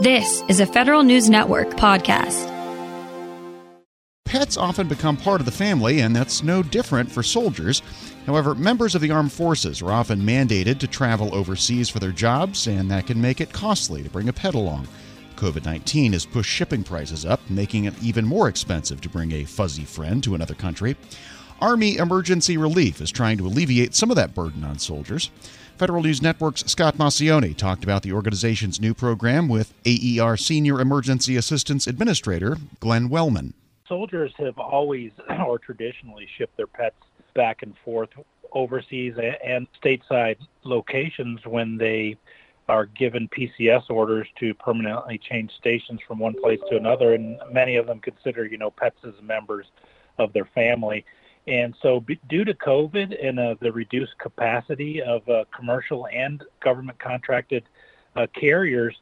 This is a Federal News Network podcast. Pets often become part of the family, and that's no different for soldiers. However, members of the armed forces are often mandated to travel overseas for their jobs, and that can make it costly to bring a pet along. COVID 19 has pushed shipping prices up, making it even more expensive to bring a fuzzy friend to another country. Army Emergency Relief is trying to alleviate some of that burden on soldiers. Federal News Network's Scott Maucione talked about the organization's new program with AER Senior Emergency Assistance Administrator Glenn Wellman. Soldiers have always or traditionally shipped their pets back and forth overseas and stateside locations when they are given PCS orders to permanently change stations from one place to another, and many of them consider, you know, pets as members of their family. And so, due to COVID and uh, the reduced capacity of uh, commercial and government contracted uh, carriers,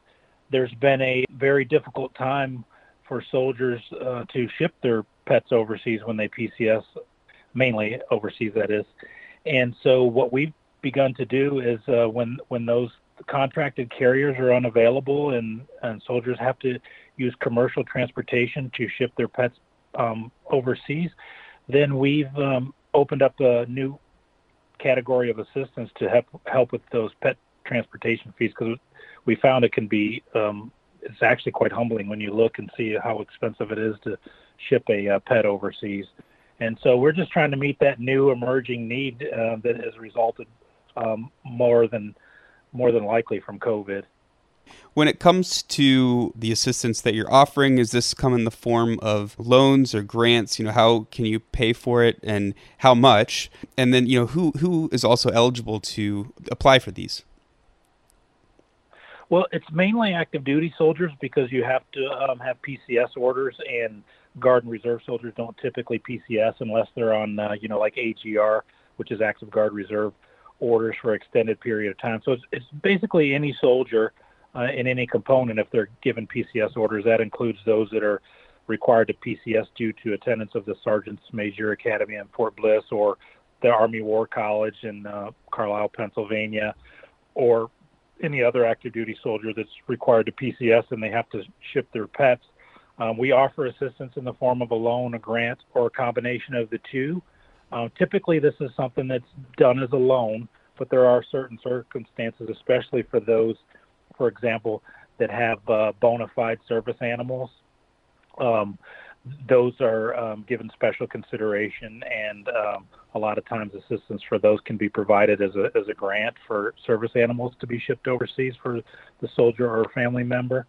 there's been a very difficult time for soldiers uh, to ship their pets overseas when they PCS, mainly overseas, that is. And so, what we've begun to do is uh, when when those contracted carriers are unavailable and, and soldiers have to use commercial transportation to ship their pets um, overseas then we've um, opened up a new category of assistance to help help with those pet transportation fees because we found it can be um, it's actually quite humbling when you look and see how expensive it is to ship a uh, pet overseas. And so we're just trying to meet that new emerging need uh, that has resulted um, more than more than likely from COVID. When it comes to the assistance that you're offering, is this come in the form of loans or grants? You know, how can you pay for it and how much? And then, you know, who who is also eligible to apply for these? Well, it's mainly active duty soldiers because you have to um, have PCS orders, and Guard and Reserve soldiers don't typically PCS unless they're on, uh, you know, like AGR, which is Active Guard Reserve orders for extended period of time. So it's, it's basically any soldier uh, in any component if they're given PCS orders. That includes those that are required to PCS due to attendance of the Sergeant's Major Academy in Fort Bliss or the Army War College in uh, Carlisle, Pennsylvania, or any other active duty soldier that's required to PCS and they have to ship their pets. Um, we offer assistance in the form of a loan, a grant, or a combination of the two. Uh, typically, this is something that's done as a loan, but there are certain circumstances, especially for those for example, that have uh, bona fide service animals. Um, those are um, given special consideration, and um, a lot of times assistance for those can be provided as a as a grant for service animals to be shipped overseas for the soldier or family member.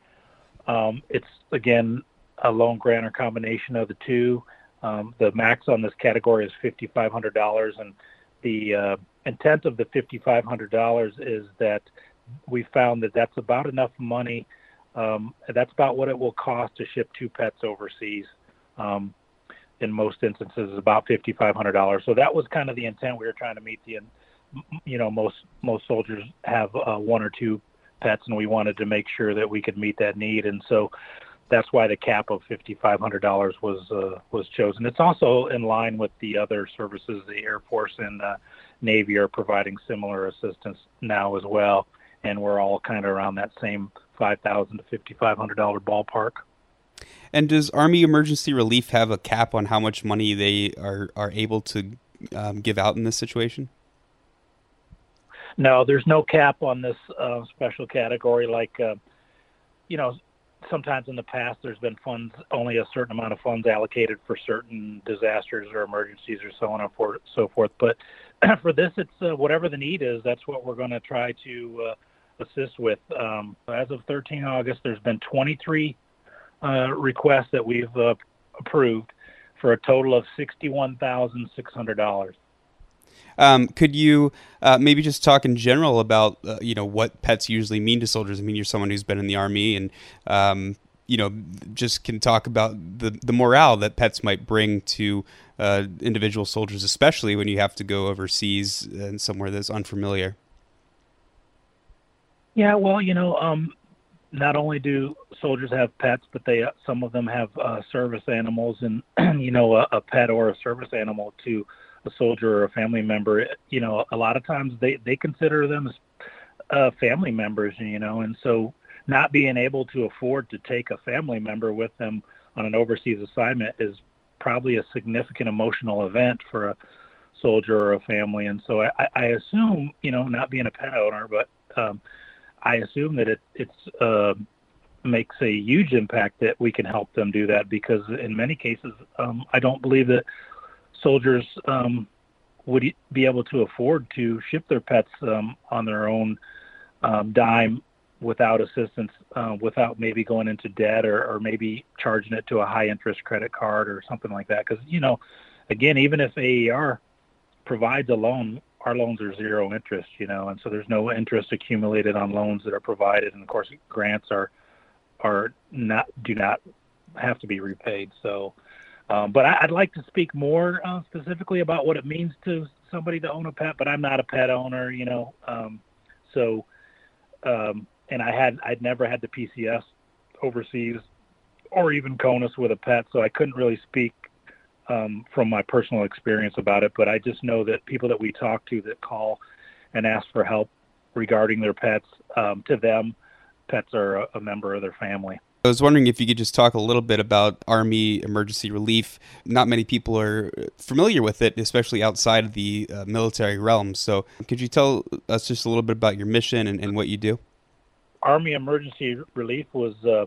Um, it's again a loan grant or combination of the two. Um, the max on this category is fifty five hundred dollars, and the uh, intent of the fifty five hundred dollars is that we found that that's about enough money. Um, that's about what it will cost to ship two pets overseas. Um, in most instances, about fifty-five hundred dollars. So that was kind of the intent. We were trying to meet the, you know, most most soldiers have uh, one or two pets, and we wanted to make sure that we could meet that need. And so that's why the cap of fifty-five hundred dollars was uh, was chosen. It's also in line with the other services. The Air Force and uh, Navy are providing similar assistance now as well and we're all kind of around that same five thousand to fifty five hundred dollar ballpark. And does Army Emergency Relief have a cap on how much money they are are able to um, give out in this situation? No, there's no cap on this uh, special category. Like, uh, you know, sometimes in the past there's been funds, only a certain amount of funds allocated for certain disasters or emergencies or so on and so forth. But for this, it's uh, whatever the need is. That's what we're going to try to uh, assist with. Um, as of 13 August, there's been 23 uh, requests that we've uh, approved for a total of $61,600. Um, could you uh, maybe just talk in general about uh, you know what pets usually mean to soldiers? I mean, you're someone who's been in the army, and um, you know just can talk about the the morale that pets might bring to uh, individual soldiers, especially when you have to go overseas and somewhere that's unfamiliar. Yeah, well, you know, um, not only do soldiers have pets, but they uh, some of them have uh, service animals, and you know, a, a pet or a service animal to a soldier or a family member. You know, a lot of times they they consider them as uh, family members, you know, and so not being able to afford to take a family member with them on an overseas assignment is probably a significant emotional event for a soldier or a family. And so I, I assume, you know, not being a pet owner, but um, I assume that it it's uh, makes a huge impact that we can help them do that because in many cases, um, I don't believe that soldiers um, would be able to afford to ship their pets um, on their own um, dime without assistance, uh, without maybe going into debt or, or maybe charging it to a high interest credit card or something like that. Because you know, again, even if AER provides a loan, our loans are zero interest, you know, and so there's no interest accumulated on loans that are provided, and of course, grants are are not do not have to be repaid. So, um, but I, would like to speak more uh, specifically about what it means to somebody to own a pet, but I'm not a pet owner, you know, um, so. Um, and I had I'd never had the PCS overseas or even CONUS with a pet, so I couldn't really speak um, from my personal experience about it. But I just know that people that we talk to that call and ask for help regarding their pets, um, to them, pets are a, a member of their family. I was wondering if you could just talk a little bit about Army emergency relief. Not many people are familiar with it, especially outside of the uh, military realm. So, could you tell us just a little bit about your mission and, and what you do? Army Emergency Relief was uh,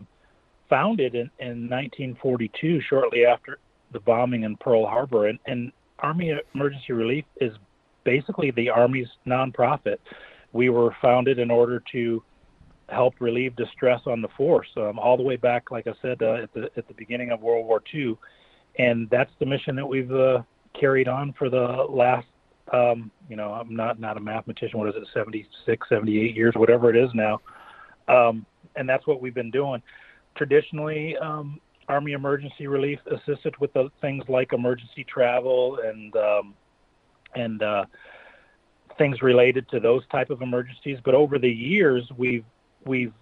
founded in, in 1942, shortly after the bombing in Pearl Harbor. And, and Army Emergency Relief is basically the Army's nonprofit. We were founded in order to help relieve distress on the force, um, all the way back, like I said, uh, at the at the beginning of World War II, and that's the mission that we've uh, carried on for the last, um, you know, I'm not not a mathematician. What is it, 76, 78 years, whatever it is now. Um, and that's what we've been doing. Traditionally, um, Army Emergency Relief assisted with the things like emergency travel and um, and uh, things related to those type of emergencies. But over the years, we've we've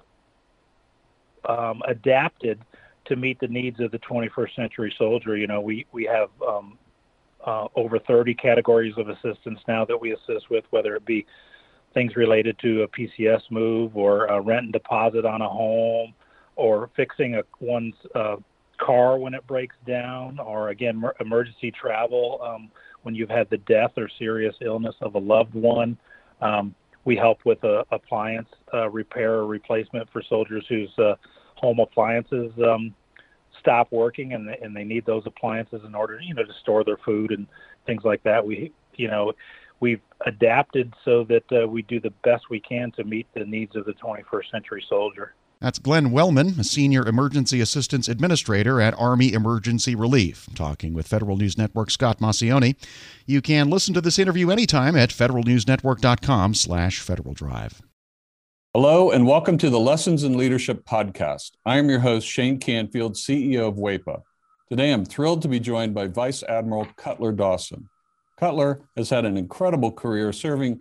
um, adapted to meet the needs of the 21st century soldier. You know, we we have um, uh, over 30 categories of assistance now that we assist with, whether it be things related to a PCS move or a rent and deposit on a home or fixing a one's uh, car when it breaks down or again mer- emergency travel um, when you've had the death or serious illness of a loved one. Um, we help with a appliance uh, repair or replacement for soldiers whose uh, home appliances um, stop working and, and they need those appliances in order, you know, to store their food and things like that. We, you know, we've adapted so that uh, we do the best we can to meet the needs of the 21st century soldier. That's Glenn Wellman, a senior emergency assistance administrator at Army Emergency Relief, talking with Federal News Network Scott Maucione. You can listen to this interview anytime at federalnewsnetwork.com slash Federal Drive. Hello, and welcome to the Lessons in Leadership podcast. I am your host, Shane Canfield, CEO of WEPA. Today, I'm thrilled to be joined by Vice Admiral Cutler Dawson. Cutler has had an incredible career serving